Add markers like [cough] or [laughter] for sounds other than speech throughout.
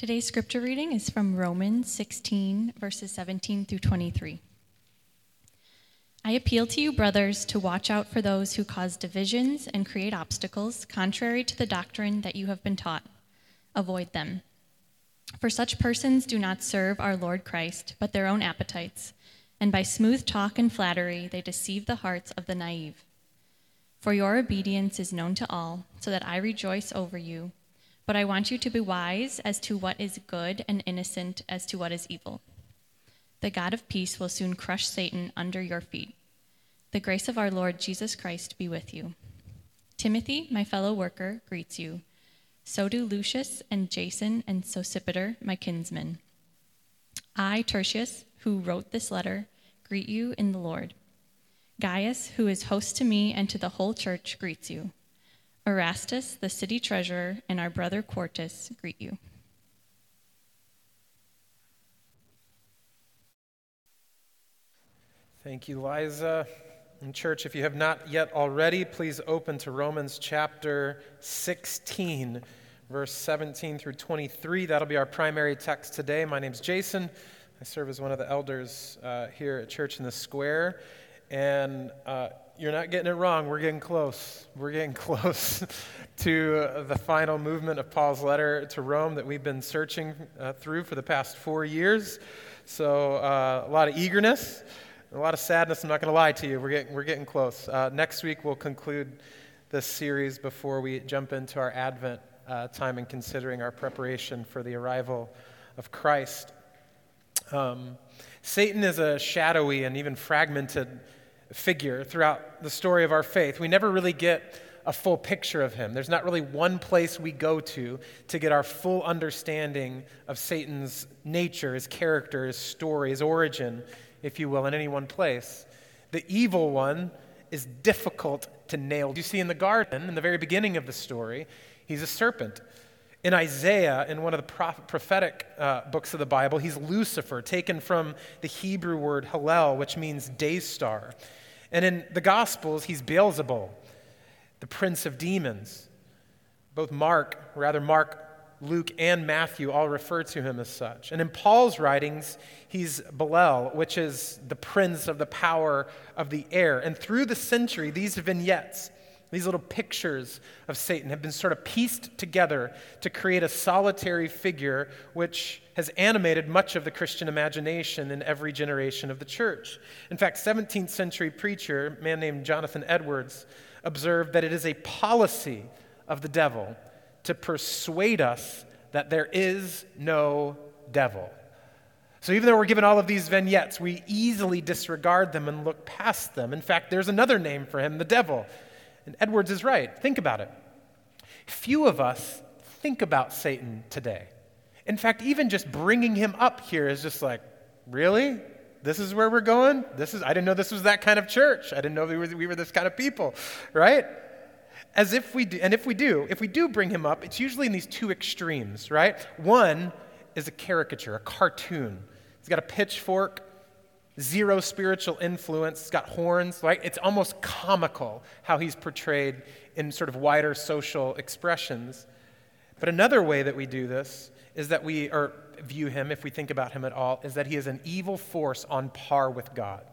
Today's scripture reading is from Romans 16, verses 17 through 23. I appeal to you, brothers, to watch out for those who cause divisions and create obstacles contrary to the doctrine that you have been taught. Avoid them. For such persons do not serve our Lord Christ, but their own appetites, and by smooth talk and flattery they deceive the hearts of the naive. For your obedience is known to all, so that I rejoice over you. But I want you to be wise as to what is good and innocent as to what is evil. The God of peace will soon crush Satan under your feet. The grace of our Lord Jesus Christ be with you. Timothy, my fellow worker, greets you. So do Lucius and Jason and Sosipater, my kinsmen. I, Tertius, who wrote this letter, greet you in the Lord. Gaius, who is host to me and to the whole church, greets you. Erastus, the city treasurer, and our brother Quartus greet you. Thank you, Liza. And, church, if you have not yet already, please open to Romans chapter 16, verse 17 through 23. That'll be our primary text today. My name's Jason. I serve as one of the elders uh, here at Church in the Square. And uh, you're not getting it wrong. We're getting close. We're getting [laughs] close to the final movement of Paul's letter to Rome that we've been searching uh, through for the past four years. So, uh, a lot of eagerness, a lot of sadness. I'm not going to lie to you. We're getting, we're getting close. Uh, next week, we'll conclude this series before we jump into our Advent uh, time and considering our preparation for the arrival of Christ. Um, Satan is a shadowy and even fragmented figure throughout the story of our faith. We never really get a full picture of him. There's not really one place we go to to get our full understanding of Satan's nature, his character, his story, his origin, if you will, in any one place. The evil one is difficult to nail. You see in the garden, in the very beginning of the story, he's a serpent. In Isaiah, in one of the prophetic uh, books of the Bible, he's Lucifer, taken from the Hebrew word Hallel, which means day star. And in the Gospels, he's Beelzebul, the prince of demons. Both Mark, rather, Mark, Luke, and Matthew all refer to him as such. And in Paul's writings, he's Belial, which is the prince of the power of the air. And through the century, these vignettes, these little pictures of Satan have been sort of pieced together to create a solitary figure which has animated much of the Christian imagination in every generation of the church. In fact, 17th century preacher, a man named Jonathan Edwards, observed that it is a policy of the devil to persuade us that there is no devil. So, even though we're given all of these vignettes, we easily disregard them and look past them. In fact, there's another name for him, the devil. And Edwards is right. Think about it. Few of us think about Satan today. In fact, even just bringing him up here is just like, really? This is where we're going? This is I didn't know this was that kind of church. I didn't know we were, we were this kind of people, right? As if we do, and if we do, if we do bring him up, it's usually in these two extremes, right? One is a caricature, a cartoon. He's got a pitchfork, zero spiritual influence, he's got horns, right? It's almost comical how he's portrayed in sort of wider social expressions. But another way that we do this is that we, or view him, if we think about him at all, is that he is an evil force on par with God.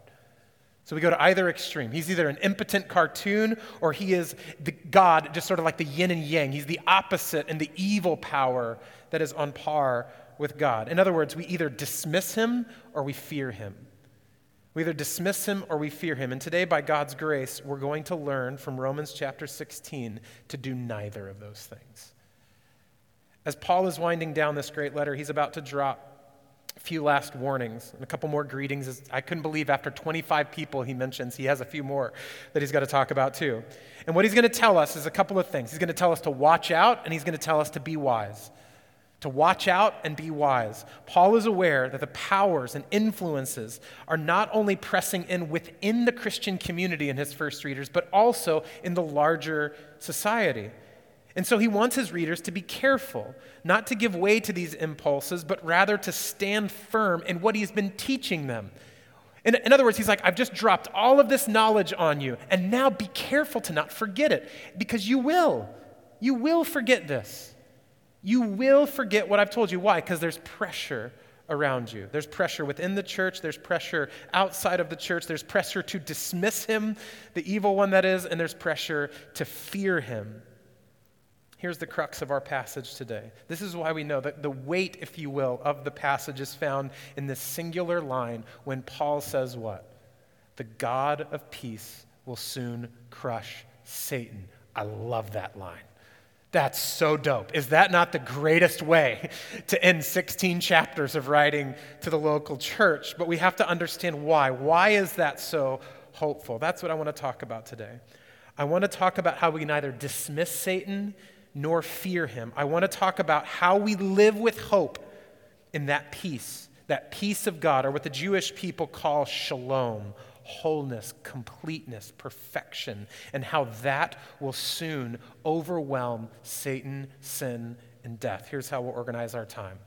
So we go to either extreme. He's either an impotent cartoon or he is the God, just sort of like the yin and yang. He's the opposite and the evil power that is on par with God. In other words, we either dismiss him or we fear him. We either dismiss him or we fear him. And today, by God's grace, we're going to learn from Romans chapter 16 to do neither of those things. As Paul is winding down this great letter, he's about to drop a few last warnings and a couple more greetings. I couldn't believe after 25 people he mentions, he has a few more that he's got to talk about too. And what he's going to tell us is a couple of things. He's going to tell us to watch out and he's going to tell us to be wise to watch out and be wise. Paul is aware that the powers and influences are not only pressing in within the Christian community in his first readers, but also in the larger society. And so he wants his readers to be careful, not to give way to these impulses, but rather to stand firm in what he's been teaching them. In, in, other words, he's like, I've just dropped all of this knowledge on you, and now be careful to not forget it, because you will. You will forget this. You will forget what I've told you. Why? Because there's pressure around you. There's pressure within the church, there's pressure outside of the church, there's pressure to dismiss him, the evil one that is, and there's pressure to fear him. Here's the crux of our passage today. This is why we know that the weight, if you will, of the passage is found in this singular line when Paul says, What? The God of peace will soon crush Satan. I love that line. That's so dope. Is that not the greatest way [laughs] to end 16 chapters of writing to the local church? But we have to understand why. Why is that so hopeful? That's what I want to talk about today. I want to talk about how we neither dismiss Satan nor fear him. I want to talk about how we live with hope in that peace, that peace of God, or what the Jewish people call shalom, wholeness, completeness, perfection, and how that will soon overwhelm Satan, sin, and death. Here's how we'll organize our time.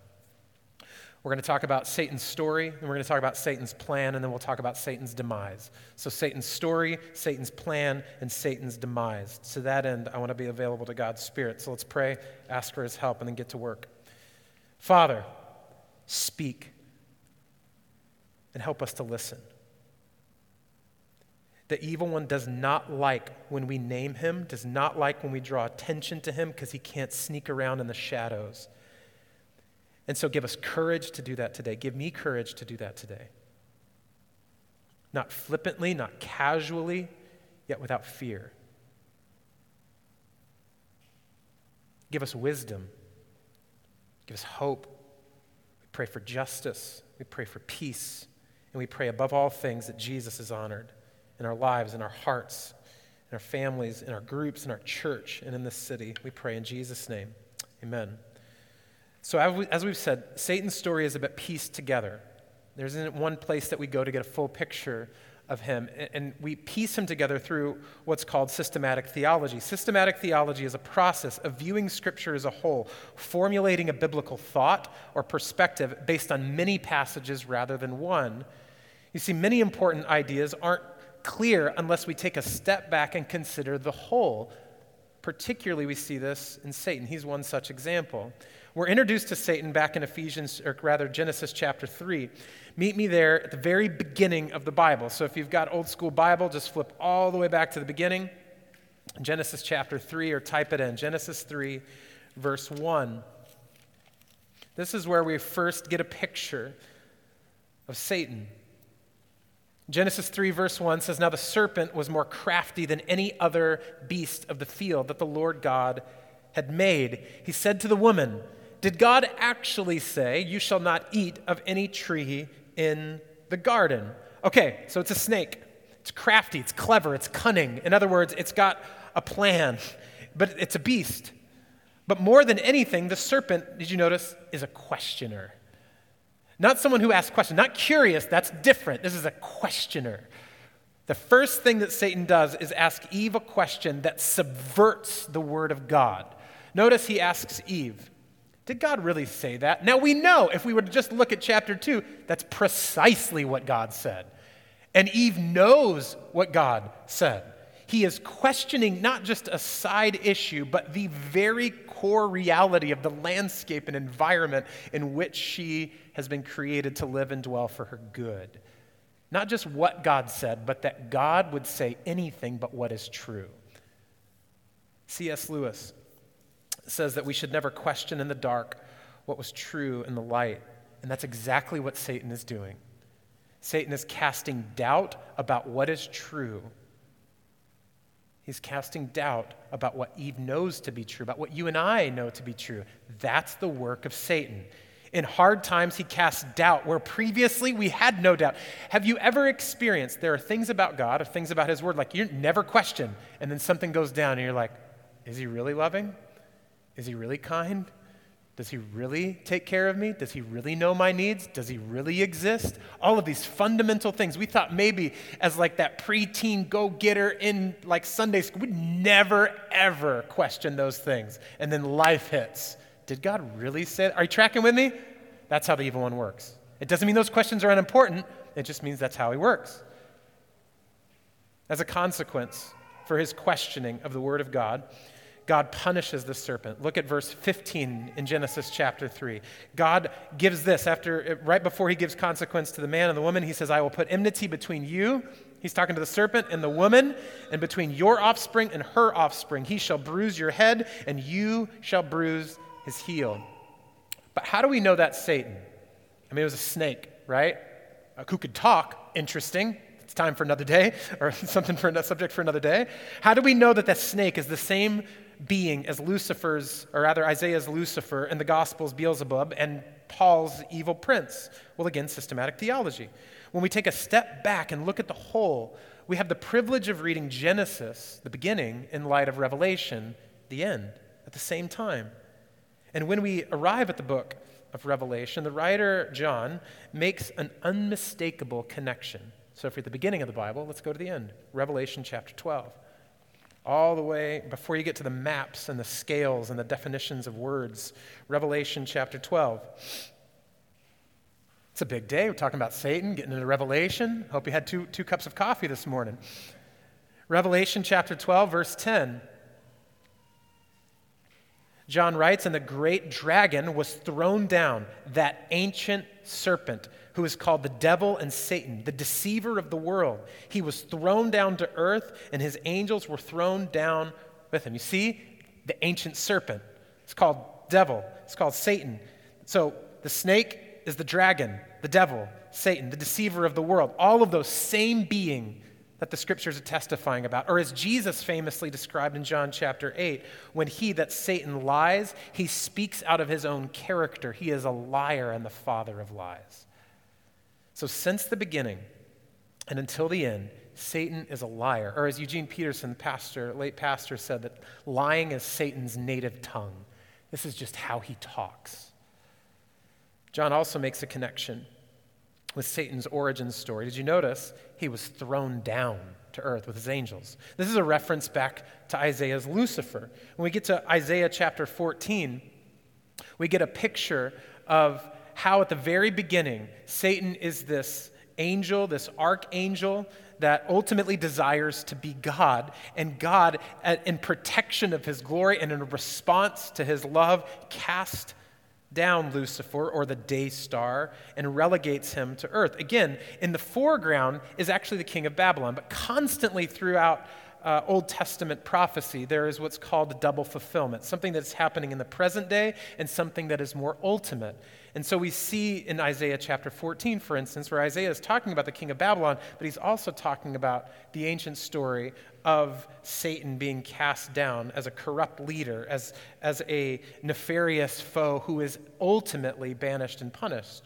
We're going to talk about Satan's story, and we're going to talk about Satan's plan, and then we'll talk about Satan's demise. So, Satan's story, Satan's plan, and Satan's demise. To that end, I want to be available to God's Spirit. So, let's pray, ask for his help, and then get to work. Father, speak and help us to listen. The evil one does not like when we name him, does not like when we draw attention to him because he can't sneak around in the shadows. And so give us courage to do that today. Give me courage to do that today. Not flippantly, not casually, yet without fear. Give us wisdom. Give us hope. We pray for justice. We pray for peace. And we pray above all things that Jesus is honored in our lives, in our hearts, in our families, in our groups, in our church, and in this city. We pray in Jesus' name. Amen. So, as we've said, Satan's story is about piece together. There isn't one place that we go to get a full picture of him, and we piece him together through what's called systematic theology. Systematic theology is a process of viewing Scripture as a whole, formulating a biblical thought or perspective based on many passages rather than one. You see, many important ideas aren't clear unless we take a step back and consider the whole. Particularly, we see this in Satan. He's one such example. We're introduced to Satan back in Ephesians, or rather Genesis chapter 3. Meet me there at the very beginning of the Bible. So if you've got old school Bible, just flip all the way back to the beginning. Genesis chapter 3, or type it in. Genesis 3, verse 1. This is where we first get a picture of Satan. Genesis 3, verse 1 says, Now the serpent was more crafty than any other beast of the field that the Lord God had made. He said to the woman, did God actually say, You shall not eat of any tree in the garden? Okay, so it's a snake. It's crafty, it's clever, it's cunning. In other words, it's got a plan, [laughs] but it's a beast. But more than anything, the serpent, did you notice, is a questioner. Not someone who asks questions, not curious, that's different. This is a questioner. The first thing that Satan does is ask Eve a question that subverts the word of God. Notice he asks Eve, did God really say that? Now we know if we were to just look at chapter 2, that's precisely what God said. And Eve knows what God said. He is questioning not just a side issue, but the very core reality of the landscape and environment in which she has been created to live and dwell for her good. Not just what God said, but that God would say anything but what is true. C.S. Lewis says that we should never question in the dark what was true in the light. And that's exactly what Satan is doing. Satan is casting doubt about what is true. He's casting doubt about what Eve knows to be true, about what you and I know to be true. That's the work of Satan. In hard times, he casts doubt where previously we had no doubt. Have you ever experienced there are things about God or things about His Word like you never question, and then something goes down and you're like, is He really loving? Is he really kind? Does he really take care of me? Does he really know my needs? Does he really exist? All of these fundamental things. We thought maybe as like that preteen go-getter in like Sunday school, we'd never ever question those things. And then life hits. Did God really say that? Are you tracking with me? That's how the evil one works. It doesn't mean those questions are unimportant. It just means that's how he works. As a consequence for his questioning of the word of God, God punishes the serpent. Look at verse 15 in Genesis chapter 3. God gives this after uh, right before he gives consequence to the man and the woman, he says, "I will put enmity between you He's talking to the serpent and the woman, and between your offspring and her offspring, he shall bruise your head, and you shall bruise his heel. But how do we know that's Satan? I mean, it was a snake, right? Uh, who could talk? Interesting. It's time for another day, [laughs] or something for a subject for another day. How do we know that that snake is the same being as Lucifer's, or rather Isaiah's Lucifer, and the Gospels Beelzebub, and Paul's evil prince? Well, again, systematic theology. When we take a step back and look at the whole, we have the privilege of reading Genesis, the beginning, in light of Revelation, the end, at the same time. And when we arrive at the book of Revelation, the writer John makes an unmistakable connection. So, if you're at the beginning of the Bible, let's go to the end Revelation chapter 12. All the way before you get to the maps and the scales and the definitions of words, Revelation chapter 12. It's a big day. We're talking about Satan, getting into Revelation. Hope you had two, two cups of coffee this morning. Revelation chapter 12, verse 10. John writes, And the great dragon was thrown down, that ancient serpent who is called the devil and Satan, the deceiver of the world. He was thrown down to earth, and his angels were thrown down with him. You see, the ancient serpent. It's called devil, it's called Satan. So the snake is the dragon, the devil, Satan, the deceiver of the world. All of those same being that the scriptures are testifying about. Or as Jesus famously described in John chapter 8, when he, that Satan, lies, he speaks out of his own character. He is a liar and the father of lies. So since the beginning and until the end, Satan is a liar. Or as Eugene Peterson, the pastor, late pastor, said, that lying is Satan's native tongue. This is just how he talks. John also makes a connection with Satan's origin story. Did you notice he was thrown down to earth with his angels? This is a reference back to Isaiah's Lucifer. When we get to Isaiah chapter 14, we get a picture of how at the very beginning, Satan is this angel, this archangel that ultimately desires to be God. And God, in protection of his glory and in response to his love, cast down Lucifer or the day star and relegates him to earth. Again, in the foreground is actually the king of Babylon, but constantly throughout uh, Old Testament prophecy, there is what's called a double fulfillment, something that's happening in the present day and something that is more ultimate. And so we see in Isaiah chapter 14, for instance, where Isaiah is talking about the king of Babylon, but he's also talking about the ancient story of Satan being cast down as a corrupt leader, as, as a nefarious foe who is ultimately banished and punished.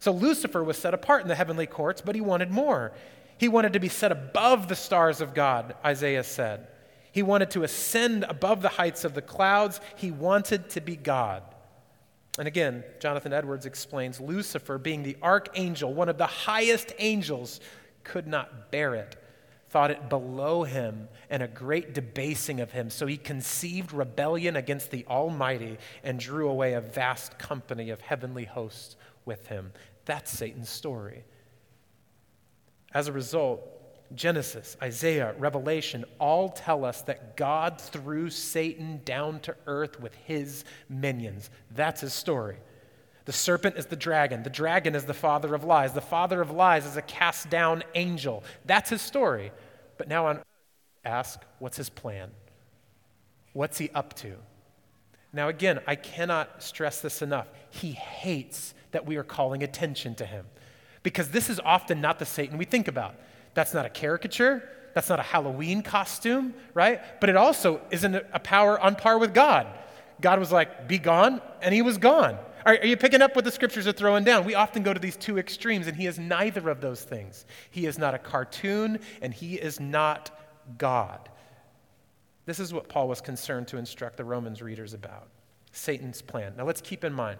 So Lucifer was set apart in the heavenly courts, but he wanted more. He wanted to be set above the stars of God, Isaiah said. He wanted to ascend above the heights of the clouds. He wanted to be God. And again, Jonathan Edwards explains Lucifer, being the archangel, one of the highest angels, could not bear it, thought it below him and a great debasing of him. So he conceived rebellion against the Almighty and drew away a vast company of heavenly hosts with him. That's Satan's story. As a result, Genesis, Isaiah, Revelation all tell us that God threw Satan down to earth with his minions. That's his story. The serpent is the dragon. The dragon is the father of lies. The father of lies is a cast down angel. That's his story. But now on ask, what's his plan? What's he up to? Now, again, I cannot stress this enough. He hates that we are calling attention to him because this is often not the Satan we think about. That's not a caricature. That's not a Halloween costume, right? But it also isn't a power on par with God. God was like, be gone, and he was gone. Are, are, you picking up what the scriptures are throwing down? We often go to these two extremes, and he is neither of those things. He is not a cartoon, and he is not God. This is what Paul was concerned to instruct the Romans readers about Satan's plan. Now let's keep in mind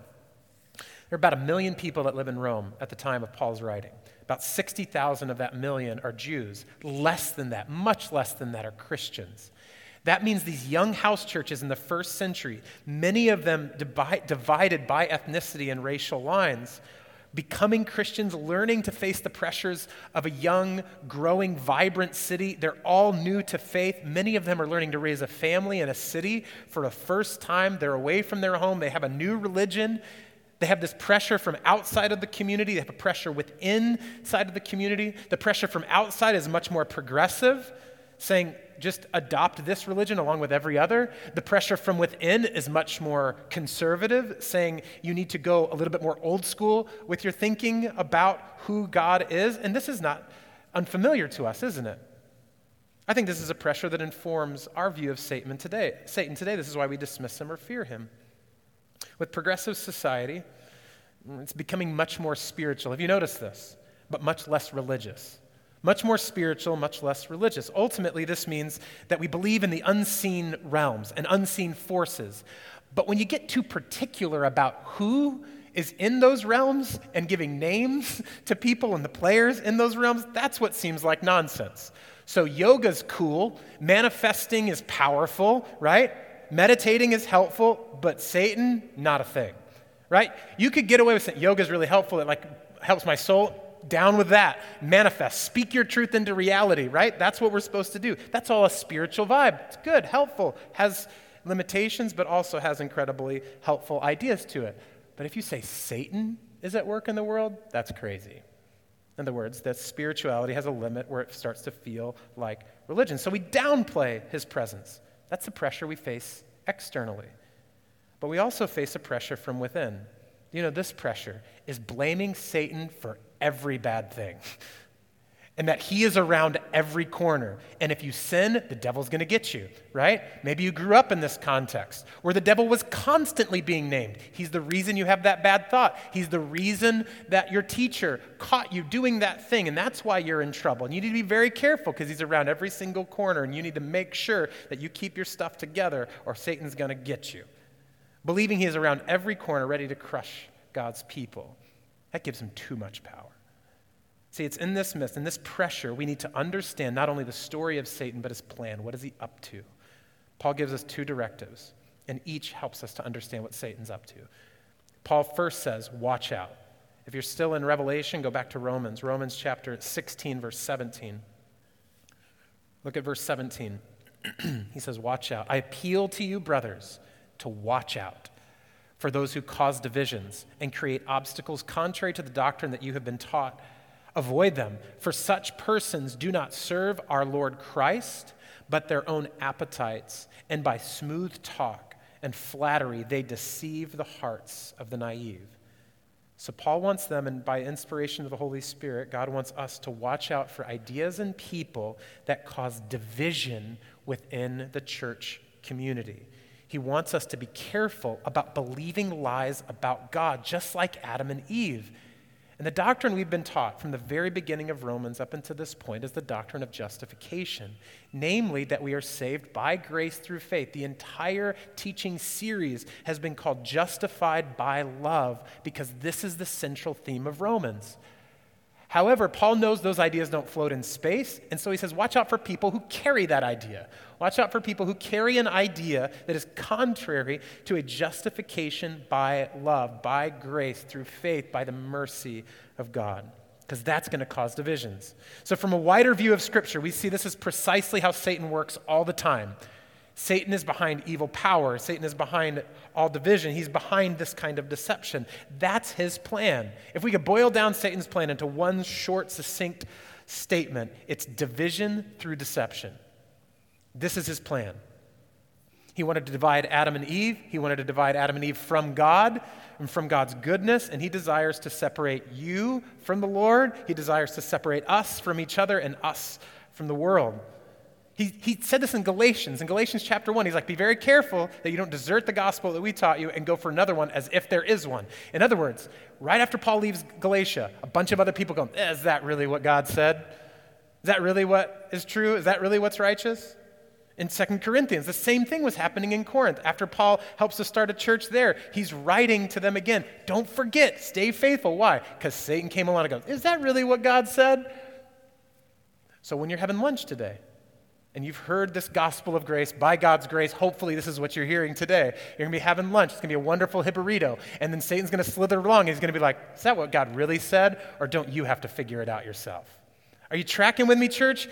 there are about a million people that live in Rome at the time of Paul's writing. About 60,000 of that million are Jews. Less than that, much less than that, are Christians. That means these young house churches in the first century, many of them divided by ethnicity and racial lines, becoming Christians, learning to face the pressures of a young, growing, vibrant city. They're all new to faith. Many of them are learning to raise a family in a city for the first time. They're away from their home, they have a new religion. They have this pressure from outside of the community. They have a pressure within side of the community. The pressure from outside is much more progressive, saying, just adopt this religion along with every other. The pressure from within is much more conservative, saying you need to go a little bit more old school with your thinking about who God is. And this is not unfamiliar to us, isn't it? I think this is a pressure that informs our view of Satan today. Satan today, this is why we dismiss him or fear him. With progressive society, it's becoming much more spiritual. Have you noticed this? But much less religious much more spiritual, much less religious. Ultimately, this means that we believe in the unseen realms and unseen forces. But when you get too particular about who is in those realms and giving names [laughs] to people and the players in those realms, that's what seems like nonsense. So, yoga's cool, manifesting is powerful, right? Meditating is helpful, but Satan, not a thing, right? You could get away with saying is really helpful, it like helps my soul down with that. Manifest. Speak your truth into reality, right? That's what we're supposed to do. That's all a spiritual vibe. It's good, helpful, has limitations, but also has incredibly helpful ideas to it. But if you say Satan is at work in the world, that's crazy. In other words, that spirituality has a limit where it starts to feel like religion. So we downplay his presence. That's the pressure we face externally. But we also face a pressure from within. You know, this pressure is blaming Satan for every bad thing. [laughs] And that he is around every corner. And if you sin, the devil's going to get you, right? Maybe you grew up in this context where the devil was constantly being named. He's the reason you have that bad thought. He's the reason that your teacher caught you doing that thing, and that's why you're in trouble. And you need to be very careful because he's around every single corner, and you need to make sure that you keep your stuff together or Satan's going to get you. Believing he is around every corner, ready to crush God's people. That gives him too much power. See, it's in this midst, in this pressure, we need to understand not only the story of Satan, but his plan. What is he up to? Paul gives us two directives, and each helps us to understand what Satan's up to. Paul first says, Watch out. If you're still in Revelation, go back to Romans, Romans chapter 16, verse 17. Look at verse 17. [clears throat] he says, Watch out. I appeal to you, brothers, to watch out for those who cause divisions and create obstacles contrary to the doctrine that you have been taught Avoid them, for such persons do not serve our Lord Christ, but their own appetites, and by smooth talk and flattery they deceive the hearts of the naive. So, Paul wants them, and by inspiration of the Holy Spirit, God wants us to watch out for ideas and people that cause division within the church community. He wants us to be careful about believing lies about God, just like Adam and Eve. And the doctrine we've been taught from the very beginning of Romans up until this point is the doctrine of justification, namely that we are saved by grace through faith. The entire teaching series has been called Justified by Love because this is the central theme of Romans. However, Paul knows those ideas don't float in space, and so he says, watch out for people who carry that idea. Watch out for people who carry an idea that is contrary to a justification by love, by grace, through faith, by the mercy of God, because that's going to cause divisions. So, from a wider view of Scripture, we see this is precisely how Satan works all the time. Satan is behind evil power. Satan is behind all division. He's behind this kind of deception. That's his plan. If we could boil down Satan's plan into one short, succinct statement, it's division through deception. This is his plan. He wanted to divide Adam and Eve. He wanted to divide Adam and Eve from God and from God's goodness. And he desires to separate you from the Lord. He desires to separate us from each other and us from the world. He, he said this in Galatians. In Galatians chapter 1, he's like, Be very careful that you don't desert the gospel that we taught you and go for another one as if there is one. In other words, right after Paul leaves Galatia, a bunch of other people go, Is that really what God said? Is that really what is true? Is that really what's righteous? In 2 Corinthians, the same thing was happening in Corinth. After Paul helps to start a church there, he's writing to them again. Don't forget, stay faithful. Why? Because Satan came along and goes, Is that really what God said? So when you're having lunch today, and you've heard this gospel of grace by God's grace, hopefully this is what you're hearing today. You're going to be having lunch. It's going to be a wonderful hipperito. And then Satan's going to slither along. And he's going to be like, Is that what God really said? Or don't you have to figure it out yourself? Are you tracking with me, church?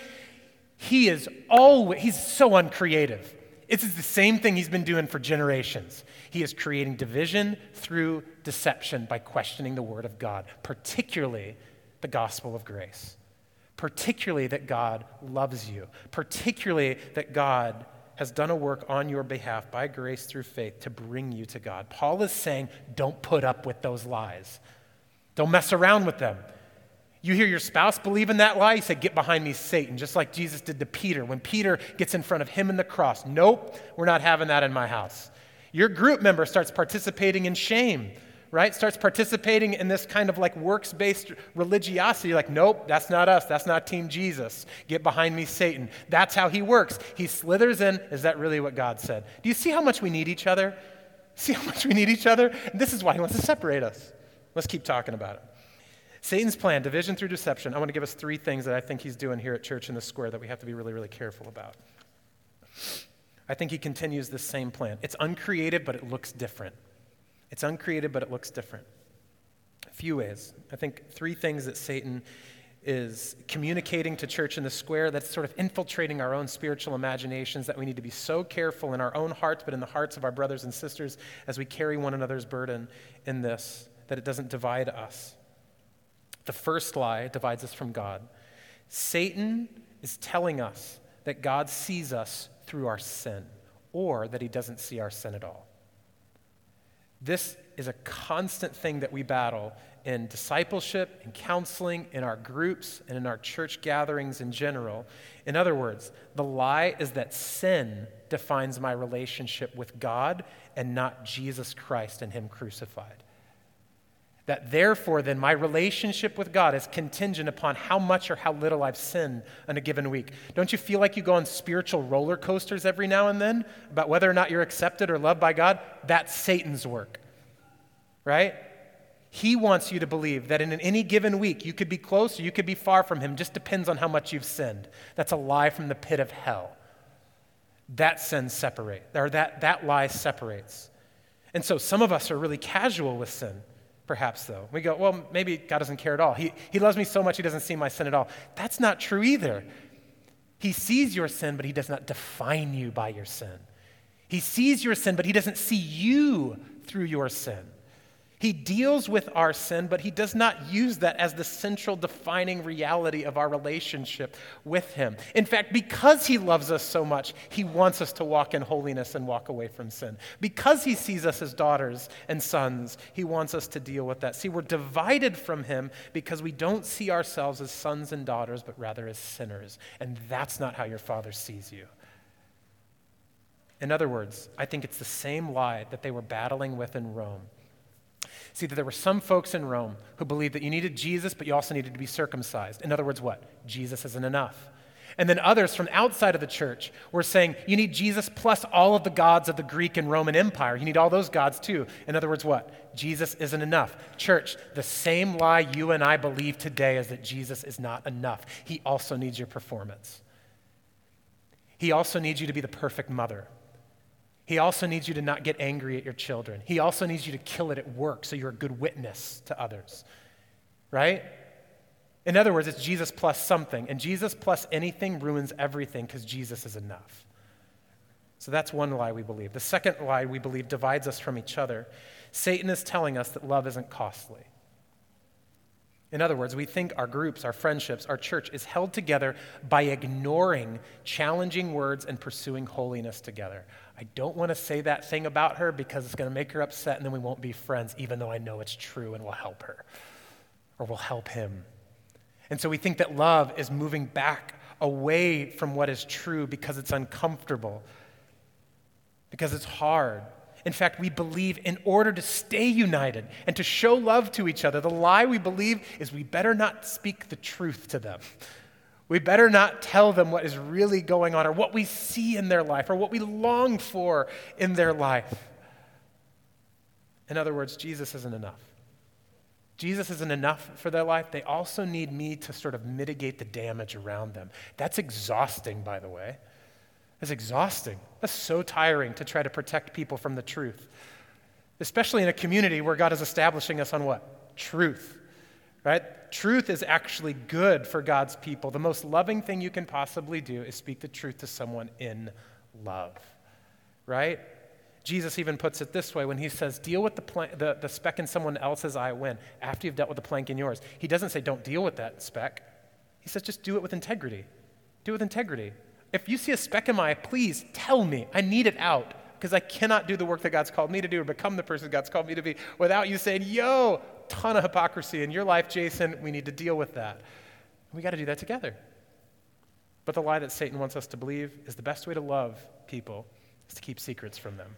He is always, he's so uncreative. It's is the same thing he's been doing for generations. He is creating division through deception by questioning the word of God, particularly the gospel of grace particularly that God loves you, particularly that God has done a work on your behalf by grace through faith to bring you to God. Paul is saying, don't put up with those lies. Don't mess around with them. You hear your spouse believe in that lie, you say, Get behind me, Satan, just like Jesus did to Peter when Peter gets in front of him in the cross. Nope, we're not having that in my house. Your group member starts participating in shame right, starts participating in this kind of like works based religiosity, like, nope, that's not us. That's not Team Jesus. Get behind me, Satan. That's how he works. He slithers in. Is that really what God said? Do you see how much we need each other? See how much we need each other? This is why he wants to separate us. Let's keep talking about it. Satan's plan, division through deception. I want to give us three things that I think he's doing here at Church in the Square that we have to be really, really careful about. I think he continues this same plan. It's uncreative, but it looks different. It's uncreated, but it looks different. A few ways. I think three things that Satan is communicating to church in the square that's sort of infiltrating our own spiritual imaginations that we need to be so careful in our own hearts, but in the hearts of our brothers and sisters as we carry one another's burden in this, that it doesn't divide us. The first lie divides us from God. Satan is telling us that God sees us through our sin, or that he doesn't see our sin at all. This is a constant thing that we battle in discipleship, in counseling, in our groups, and in our church gatherings in general. In other words, the lie is that sin defines my relationship with God and not Jesus Christ and Him crucified. That therefore, then, my relationship with God is contingent upon how much or how little I've sinned in a given week. Don't you feel like you go on spiritual roller coasters every now and then about whether or not you're accepted or loved by God? That's Satan's work, right? He wants you to believe that in any given week you could be close or you could be far from Him, just depends on how much you've sinned. That's a lie from the pit of hell. That sin separates, or that, that lie separates. And so some of us are really casual with sin perhaps, though. We go, well, maybe God doesn't care at all. He, he loves me so much, he doesn't see my sin at all. That's not true either. He sees your sin, but he does not define you by your sin. He sees your sin, but he doesn't see you through your sin. He deals with our sin, but he does not use that as the central defining reality of our relationship with him. In fact, because he loves us so much, he wants us to walk in holiness and walk away from sin. Because he sees us as daughters and sons, he wants us to deal with that. See, we're divided from him because we don't see ourselves as sons and daughters, but rather as sinners. And that's not how your father sees you. In other words, I think it's the same lie that they were battling with in Rome. See, that there were some folks in Rome who believed that you needed Jesus, but you also needed to be circumcised. In other words, what? Jesus isn't enough. And then others from outside of the church were saying, you need Jesus plus all of the gods of the Greek and Roman Empire. You need all those gods too. In other words, what? Jesus isn't enough. Church, the same lie you and I believe today is that Jesus is not enough. He also needs your performance. He also needs you to be the perfect mother. He also needs you to not get angry at your children. He also needs you to kill it at work so you're a good witness to others. Right? In other words, it's Jesus plus something. And Jesus plus anything ruins everything because Jesus is enough. So that's one lie we believe. The second lie we believe divides us from each other. Satan is telling us that love isn't costly. In other words, we think our groups, our friendships, our church is held together by ignoring challenging words and pursuing holiness together. I don't want to say that thing about her because it's going to make her upset and then we won't be friends, even though I know it's true and will help her or will help him. And so we think that love is moving back away from what is true because it's uncomfortable, because it's hard. In fact, we believe in order to stay united and to show love to each other, the lie we believe is we better not speak the truth to them. We better not tell them what is really going on or what we see in their life or what we long for in their life. In other words, Jesus isn't enough. Jesus isn't enough for their life. They also need me to sort of mitigate the damage around them. That's exhausting, by the way. That's exhausting. That's so tiring to try to protect people from the truth, especially in a community where God is establishing us on what? Truth, right? Truth is actually good for God's people. The most loving thing you can possibly do is speak the truth to someone in love, right? Jesus even puts it this way when he says, Deal with the, the, the speck in someone else's eye when, after you've dealt with the plank in yours. He doesn't say, Don't deal with that speck. He says, Just do it with integrity. Do it with integrity. If you see a speck in my eye, please tell me. I need it out because I cannot do the work that God's called me to do or become the person God's called me to be without you saying, Yo, ton of hypocrisy in your life, Jason. We need to deal with that. We got to do that together. But the lie that Satan wants us to believe is the best way to love people is to keep secrets from them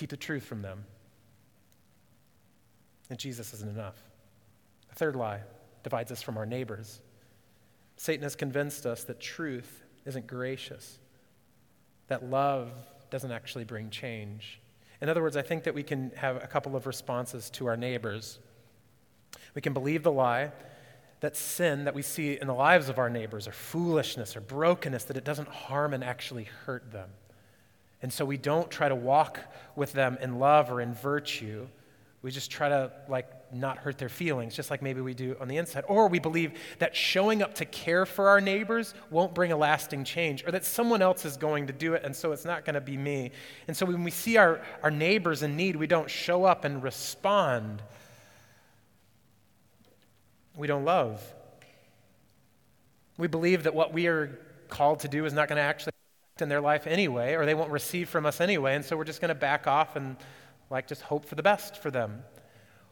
keep the truth from them. And Jesus isn't enough. The third lie divides us from our neighbors. Satan has convinced us that truth isn't gracious, that love doesn't actually bring change. In other words, I think that we can have a couple of responses to our neighbors. We can believe the lie that sin that we see in the lives of our neighbors or foolishness or brokenness, that it doesn't harm and actually hurt them. And so we don't try to walk with them in love or in virtue. We just try to like not hurt their feelings, just like maybe we do on the inside. Or we believe that showing up to care for our neighbors won't bring a lasting change, or that someone else is going to do it, and so it's not going to be me. And so when we see our, our neighbors in need, we don't show up and respond. We don't love. We believe that what we are called to do is not going to actually affect in their life anyway, or they won't receive from us anyway, and so we're just going to back off and like just hope for the best for them.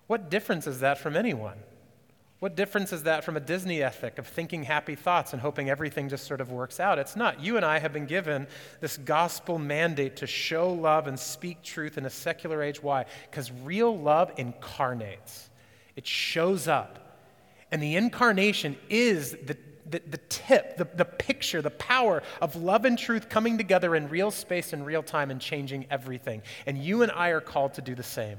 What difference is that from anyone? What difference is that from a Disney ethic of thinking happy thoughts and hoping everything just sort of works out? It's not. You and I have been given this gospel mandate to show love and speak truth in a secular age. Why? Because real love incarnates, it shows up. And the incarnation is the the, the tip, the, the picture, the power of love and truth coming together in real space and real time and changing everything. And you and I are called to do the same.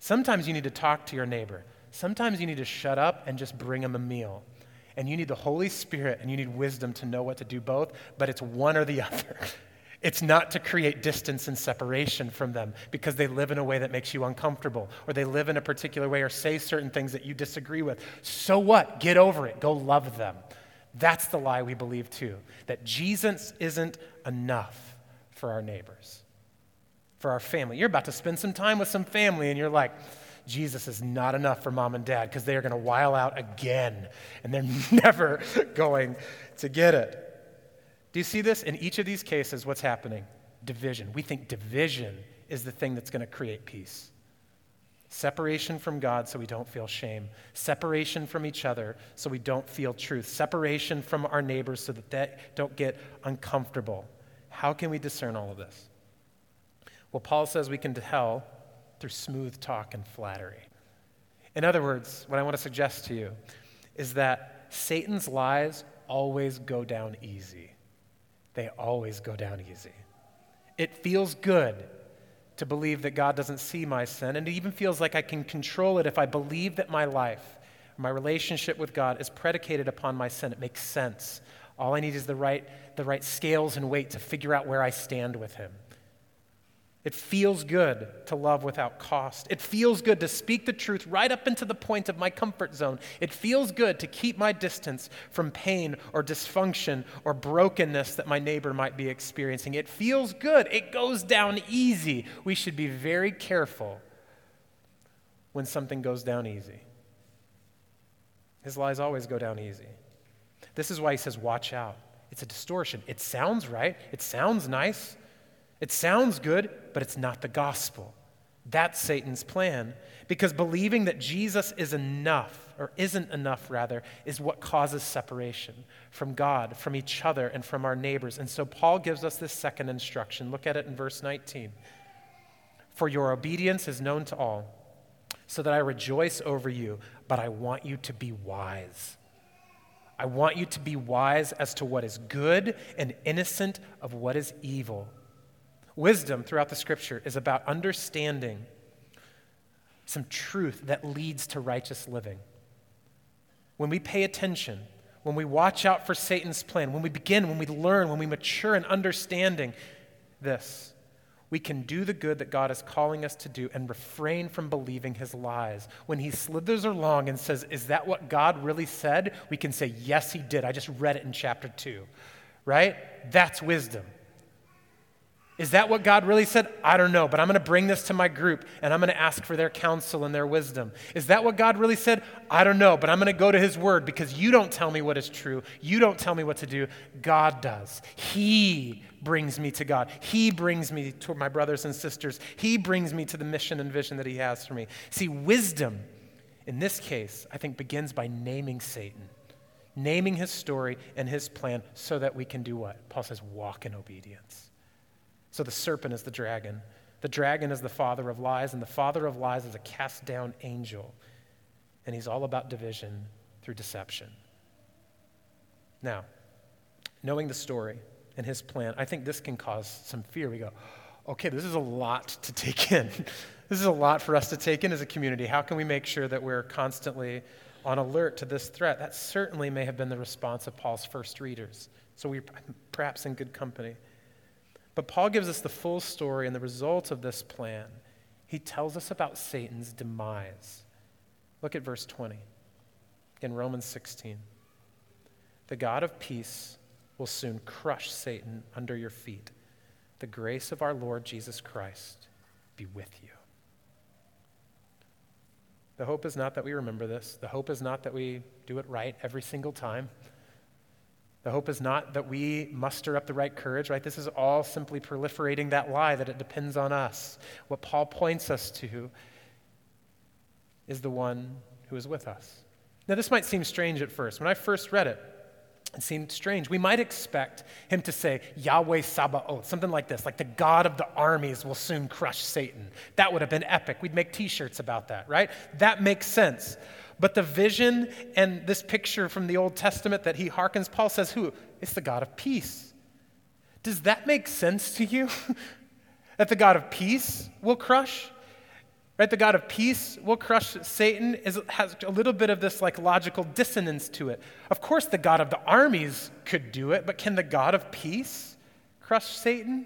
Sometimes you need to talk to your neighbor. Sometimes you need to shut up and just bring them a meal. And you need the Holy Spirit and you need wisdom to know what to do both, but it's one or the [laughs] other. It's not to create distance and separation from them because they live in a way that makes you uncomfortable or they live in a particular way or say certain things that you disagree with. So what? Get over it. Go love them. That's the lie we believe too that Jesus isn't enough for our neighbors, for our family. You're about to spend some time with some family and you're like, Jesus is not enough for mom and dad because they are going to while out again and they're [laughs] never going to get it. Do you see this? In each of these cases, what's happening? Division. We think division is the thing that's going to create peace. Separation from God so we don't feel shame. Separation from each other so we don't feel truth. Separation from our neighbors so that they don't get uncomfortable. How can we discern all of this? Well, Paul says we can tell through smooth talk and flattery. In other words, what I want to suggest to you is that Satan's lies always go down easy they always go down easy. It feels good to believe that God doesn't see my sin, and it even feels like I can control it if I believe that my life, my relationship with God, is predicated upon my sin. It makes sense. All I need is the right, the right scales and weight to figure out where I stand with Him. It feels good to love without cost. It feels good to speak the truth right up into the point of my comfort zone. It feels good to keep my distance from pain or dysfunction or brokenness that my neighbor might be experiencing. It feels good. It goes down easy. We should be very careful when something goes down easy. His lies always go down easy. This is why he says, Watch out. It's a distortion. It sounds right, it sounds nice. It sounds good, but it's not the gospel. That's Satan's plan. Because believing that Jesus is enough, or isn't enough rather, is what causes separation from God, from each other, and from our neighbors. And so Paul gives us this second instruction. Look at it in verse 19. For your obedience is known to all, so that I rejoice over you, but I want you to be wise. I want you to be wise as to what is good and innocent of what is evil. Wisdom throughout the scripture is about understanding some truth that leads to righteous living. When we pay attention, when we watch out for Satan's plan, when we begin, when we learn, when we mature in understanding this, we can do the good that God is calling us to do and refrain from believing his lies. When he slithers along and says, Is that what God really said? We can say, Yes, he did. I just read it in chapter 2, right? That's wisdom. Is that what God really said? I don't know, but I'm going to bring this to my group and I'm going to ask for their counsel and their wisdom. Is that what God really said? I don't know, but I'm going to go to His Word because you don't tell me what is true. You don't tell me what to do. God does. He brings me to God. He brings me to my brothers and sisters. He brings me to the mission and vision that He has for me. See, wisdom in this case, I think, begins by naming Satan, naming his story and his plan so that we can do what? Paul says, walk in obedience. So the serpent is the dragon. The dragon is the father of lies, and the father of lies is a cast down angel. And he's all about division through deception. Now, knowing the story and his plan, I think this can cause some fear. We go, okay, this is a lot to take in. [laughs] this is a lot for us to take in as a community. How can we make sure that we're constantly on alert to this threat? That certainly may have been the response of Paul's first readers. So we're perhaps in good company. But Paul gives us the full story and the result of this plan. He tells us about Satan's demise. Look at verse 20 in Romans 16. The God of peace will soon crush Satan under your feet. The grace of our Lord Jesus Christ be with you. The hope is not that we remember this. The hope is not that we do it right every single time. The hope is not that we muster up the right courage, right? This is all simply proliferating that lie that it depends on us. What Paul points us to is the one who is with us. Now, this might seem strange at first. When I first read it, it seemed strange. We might expect him to say, Yahweh Sabaoth, something like this, like the God of the armies will soon crush Satan. That would have been epic. We'd make t shirts about that, right? That makes sense. But the vision and this picture from the Old Testament that he hearkens, Paul says, who? It's the God of peace. Does that make sense to you? [laughs] that the God of peace will crush? Right? The God of peace will crush Satan is, has a little bit of this like logical dissonance to it. Of course, the God of the armies could do it, but can the God of peace crush Satan?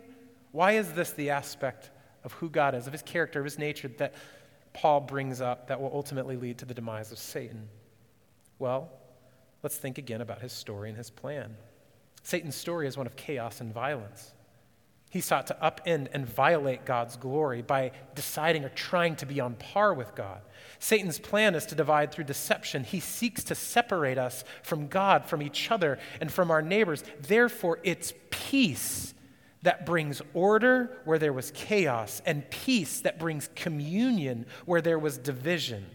Why is this the aspect of who God is, of his character, of his nature, that Paul brings up that will ultimately lead to the demise of Satan? Well, let's think again about his story and his plan. Satan's story is one of chaos and violence. He sought to upend and violate God's glory by deciding or trying to be on par with God. Satan's plan is to divide through deception. He seeks to separate us from God, from each other, and from our neighbors. Therefore, it's peace that brings order where there was chaos, and peace that brings communion where there was division.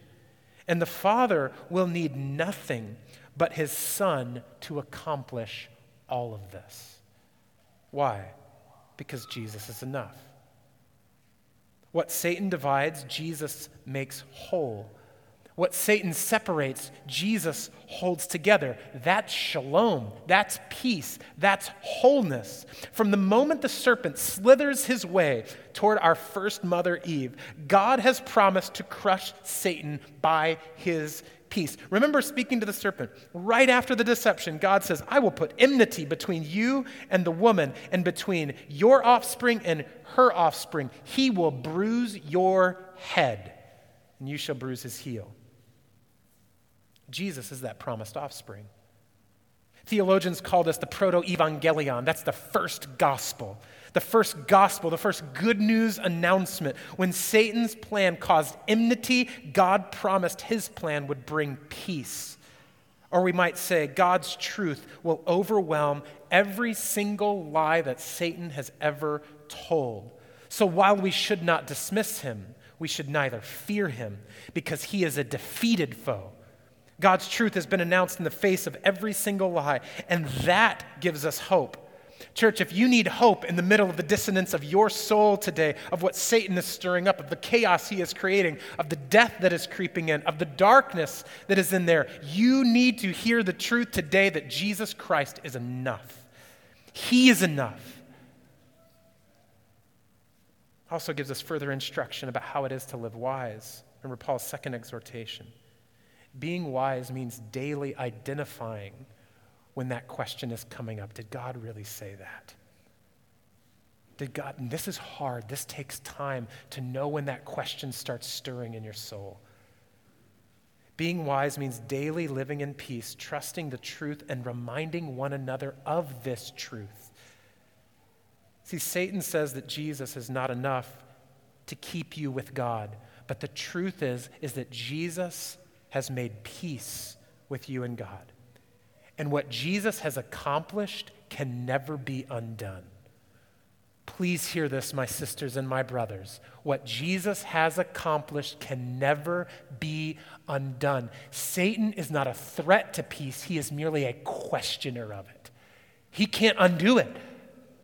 And the Father will need nothing but His Son to accomplish all of this. Why? Because Jesus is enough. What Satan divides, Jesus makes whole. What Satan separates, Jesus holds together. That's shalom. That's peace. That's wholeness. From the moment the serpent slithers his way toward our first mother, Eve, God has promised to crush Satan by his peace. Remember speaking to the serpent. Right after the deception, God says, I will put enmity between you and the woman, and between your offspring and her offspring. He will bruise your head, and you shall bruise his heel. Jesus is that promised offspring. Theologians call this the proto evangelion. That's the first gospel. The first gospel, the first good news announcement. When Satan's plan caused enmity, God promised his plan would bring peace. Or we might say, God's truth will overwhelm every single lie that Satan has ever told. So while we should not dismiss him, we should neither fear him because he is a defeated foe. God's truth has been announced in the face of every single lie, and that gives us hope. Church, if you need hope in the middle of the dissonance of your soul today, of what Satan is stirring up, of the chaos he is creating, of the death that is creeping in, of the darkness that is in there, you need to hear the truth today that Jesus Christ is enough. He is enough. Also gives us further instruction about how it is to live wise. Remember Paul's second exhortation. Being wise means daily identifying when that question is coming up. Did God really say that? Did God, and this is hard, this takes time to know when that question starts stirring in your soul. Being wise means daily living in peace, trusting the truth, and reminding one another of this truth. See, Satan says that Jesus is not enough to keep you with God, but the truth is is that Jesus has made peace with you and God. And what Jesus has accomplished can never be undone. Please hear this, my sisters and my brothers. What Jesus has accomplished can never be undone. Satan is not a threat to peace, he is merely a questioner of it. He can't undo it.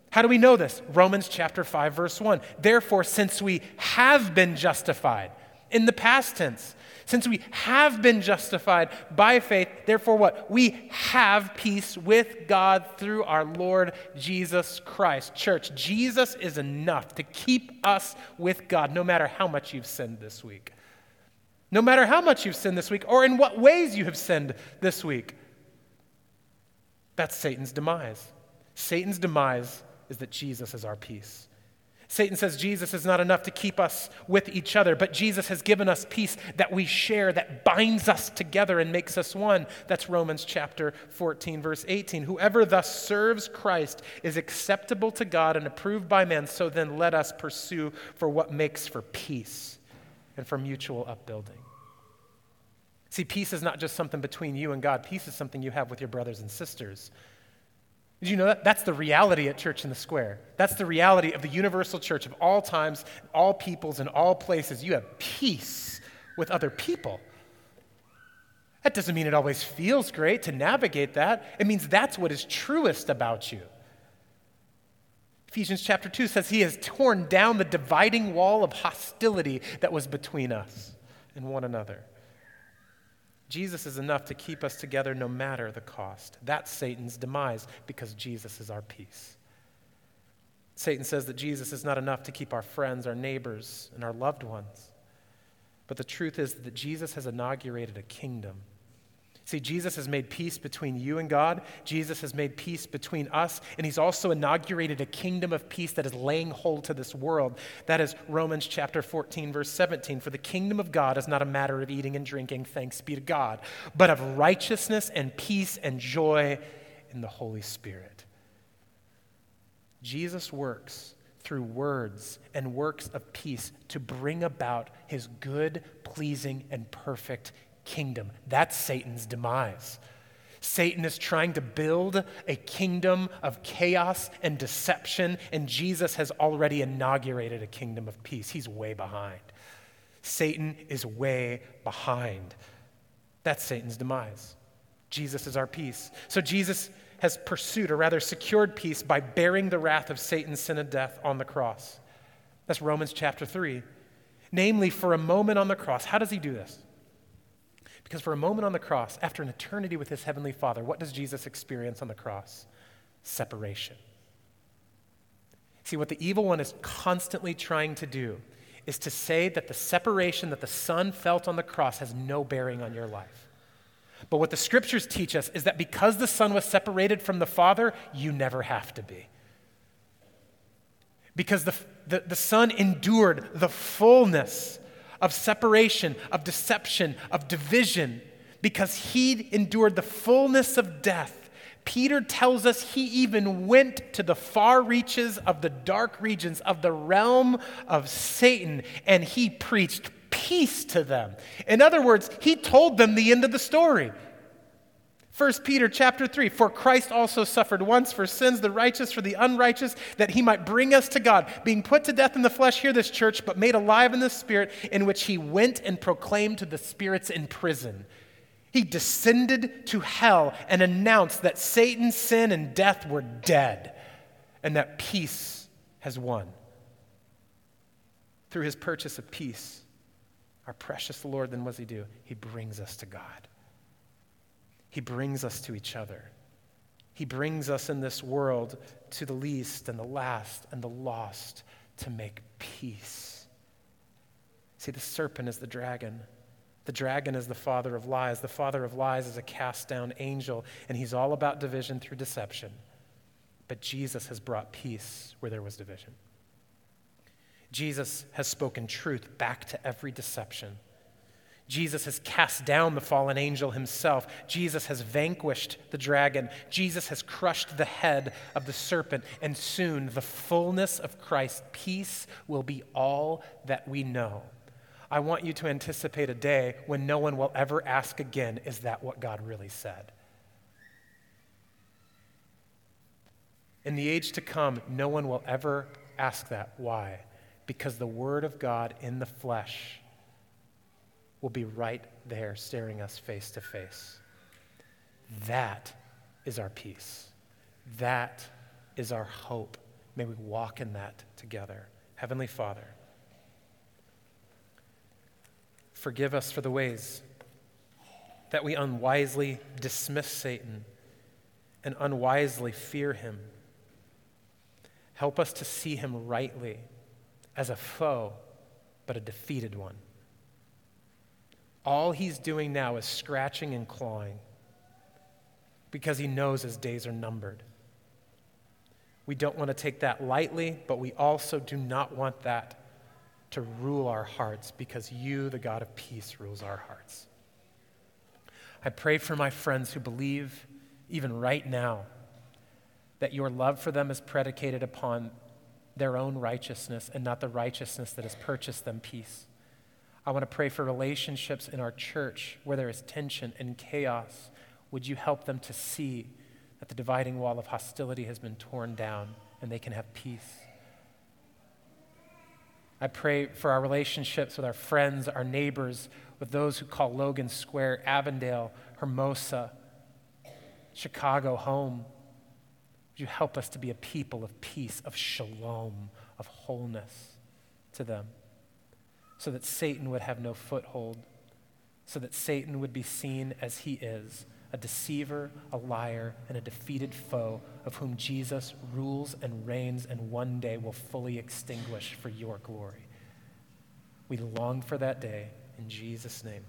How do we know this? Romans chapter 5 verse 1. Therefore since we have been justified in the past tense, since we have been justified by faith, therefore what? We have peace with God through our Lord Jesus Christ. Church, Jesus is enough to keep us with God no matter how much you've sinned this week. No matter how much you've sinned this week or in what ways you have sinned this week. That's Satan's demise. Satan's demise is that Jesus is our peace. Satan says Jesus is not enough to keep us with each other, but Jesus has given us peace that we share, that binds us together and makes us one. That's Romans chapter 14, verse 18. Whoever thus serves Christ is acceptable to God and approved by men, so then let us pursue for what makes for peace and for mutual upbuilding. See, peace is not just something between you and God, peace is something you have with your brothers and sisters. Did you know that? That's the reality at Church in the Square. That's the reality of the universal church of all times, all peoples, and all places. You have peace with other people. That doesn't mean it always feels great to navigate that. It means that's what is truest about you. Ephesians chapter 2 says he has torn down the dividing wall of hostility that was between us and one another. Jesus is enough to keep us together no matter the cost. That's Satan's demise because Jesus is our peace. Satan says that Jesus is not enough to keep our friends, our neighbors, and our loved ones. But the truth is that Jesus has inaugurated a kingdom See, Jesus has made peace between you and God. Jesus has made peace between us. And he's also inaugurated a kingdom of peace that is laying hold to this world. That is Romans chapter 14, verse 17. For the kingdom of God is not a matter of eating and drinking, thanks be to God, but of righteousness and peace and joy in the Holy Spirit. Jesus works through words and works of peace to bring about his good, pleasing, and perfect kingdom. That's Satan's demise. Satan is trying to build a kingdom of chaos and deception, and Jesus has already inaugurated a kingdom of peace. He's way behind. Satan is way behind. That's Satan's demise. Jesus is our peace. So Jesus has pursued, or rather secured peace by bearing the wrath of Satan's sin and death on the cross. That's Romans chapter 3. Namely, for a moment on the cross. How does he do this? Because for a moment on the cross, after an eternity with his heavenly Father, what does Jesus experience on the cross? Separation. See, what the evil one is constantly trying to do is to say that the separation that the Son felt on the cross has no bearing on your life. But what the scriptures teach us is that because the Son was separated from the Father, you never have to be. Because the, the, the Son endured the fullness of separation, of deception, of division, because he endured the fullness of death. Peter tells us he even went to the far reaches of the dark regions of the realm of Satan and he preached peace to them. In other words, he told them the end of the story. 1 Peter chapter 3 For Christ also suffered once for sins, the righteous for the unrighteous, that he might bring us to God, being put to death in the flesh, hear this church, but made alive in the spirit, in which he went and proclaimed to the spirits in prison. He descended to hell and announced that Satan, sin, and death were dead, and that peace has won. Through his purchase of peace, our precious Lord, then what does he do? He brings us to God. He brings us to each other. He brings us in this world to the least and the last and the lost to make peace. See, the serpent is the dragon. The dragon is the father of lies. The father of lies is a cast down angel, and he's all about division through deception. But Jesus has brought peace where there was division. Jesus has spoken truth back to every deception. Jesus has cast down the fallen angel himself. Jesus has vanquished the dragon. Jesus has crushed the head of the serpent. And soon the fullness of Christ's peace will be all that we know. I want you to anticipate a day when no one will ever ask again, is that what God really said? In the age to come, no one will ever ask that. Why? Because the Word of God in the flesh will be right there staring us face to face. That is our peace. That is our hope. May we walk in that together. Heavenly Father, forgive us for the ways that we unwisely dismiss Satan and unwisely fear him. Help us to see him rightly as a foe, but a defeated one. All he's doing now is scratching and clawing because he knows his days are numbered. We don't want to take that lightly, but we also do not want that to rule our hearts because you, the God of peace, rules our hearts. I pray for my friends who believe, even right now, that your love for them is predicated upon their own righteousness and not the righteousness that has purchased them peace. I want to pray for relationships in our church where there is tension and chaos. Would you help them to see that the dividing wall of hostility has been torn down and they can have peace? I pray for our relationships with our friends, our neighbors, with those who call Logan Square, Avondale, Hermosa, Chicago home. Would you help us to be a people of peace, of shalom, of wholeness to them? So that Satan would have no foothold, so that Satan would be seen as he is a deceiver, a liar, and a defeated foe of whom Jesus rules and reigns and one day will fully extinguish for your glory. We long for that day in Jesus' name.